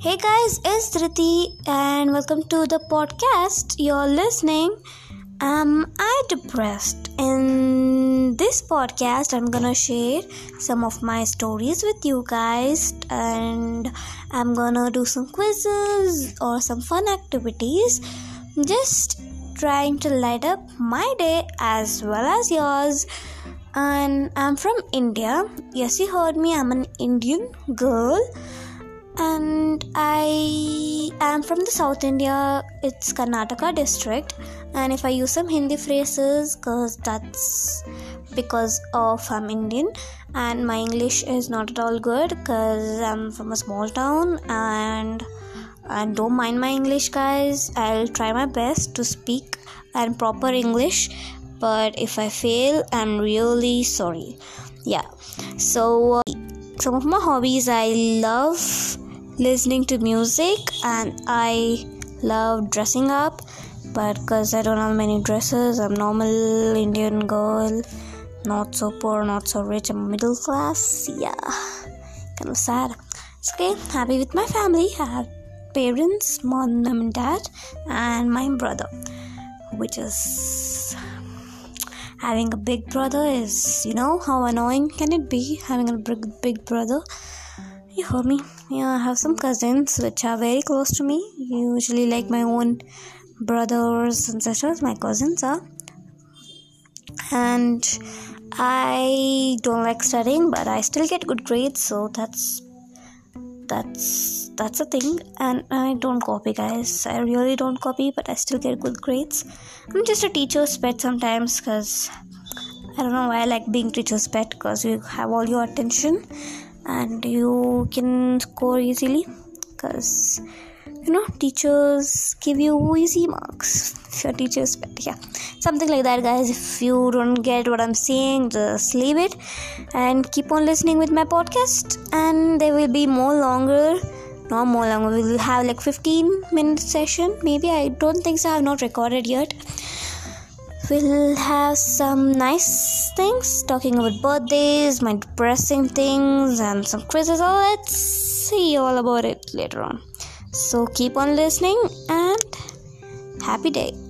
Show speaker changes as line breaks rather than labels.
Hey guys, it's Dhriti and welcome to the podcast. You're listening. Am I depressed? In this podcast, I'm gonna share some of my stories with you guys, and I'm gonna do some quizzes or some fun activities. Just trying to light up my day as well as yours. And I'm from India. Yes, you heard me, I'm an Indian girl and I am from the South India. It's Karnataka district, and if I use some Hindi phrases, cause that's because of I'm Indian, and my English is not at all good, cause I'm from a small town, and and don't mind my English, guys. I'll try my best to speak and proper English, but if I fail, I'm really sorry. Yeah. So. Uh, some of my hobbies I love listening to music and I love dressing up but because I don't have many dresses I'm normal Indian girl not so poor not so rich I'm middle class yeah kind of sad. It's okay happy with my family I have parents mom and dad and my brother which is having a big brother is you know how annoying can it be having a big big brother you heard me. Yeah i have some cousins which are very close to me usually like my own brothers and sisters my cousins are. And i don't like studying but i still get good grades so that's that's that's a thing. And i don't copy guys. I really don't copy but i still get good grades. I'm just a teacher's pet sometimes because i don't know why i like being teacher's pet because you have all your attention and you can score easily because you know teachers give you easy marks if your teachers but yeah. Something like that guys. If you don't get what i'm saying just leave it and keep on listening with my podcast and there will be more longer no more longer we'll have like 15 minute session maybe. I don't think so i have not recorded yet we'll have some nice things talking about birthdays, my depressing things, and some quizzes. Oh, let's see all about it later on. So keep on listening and happy day.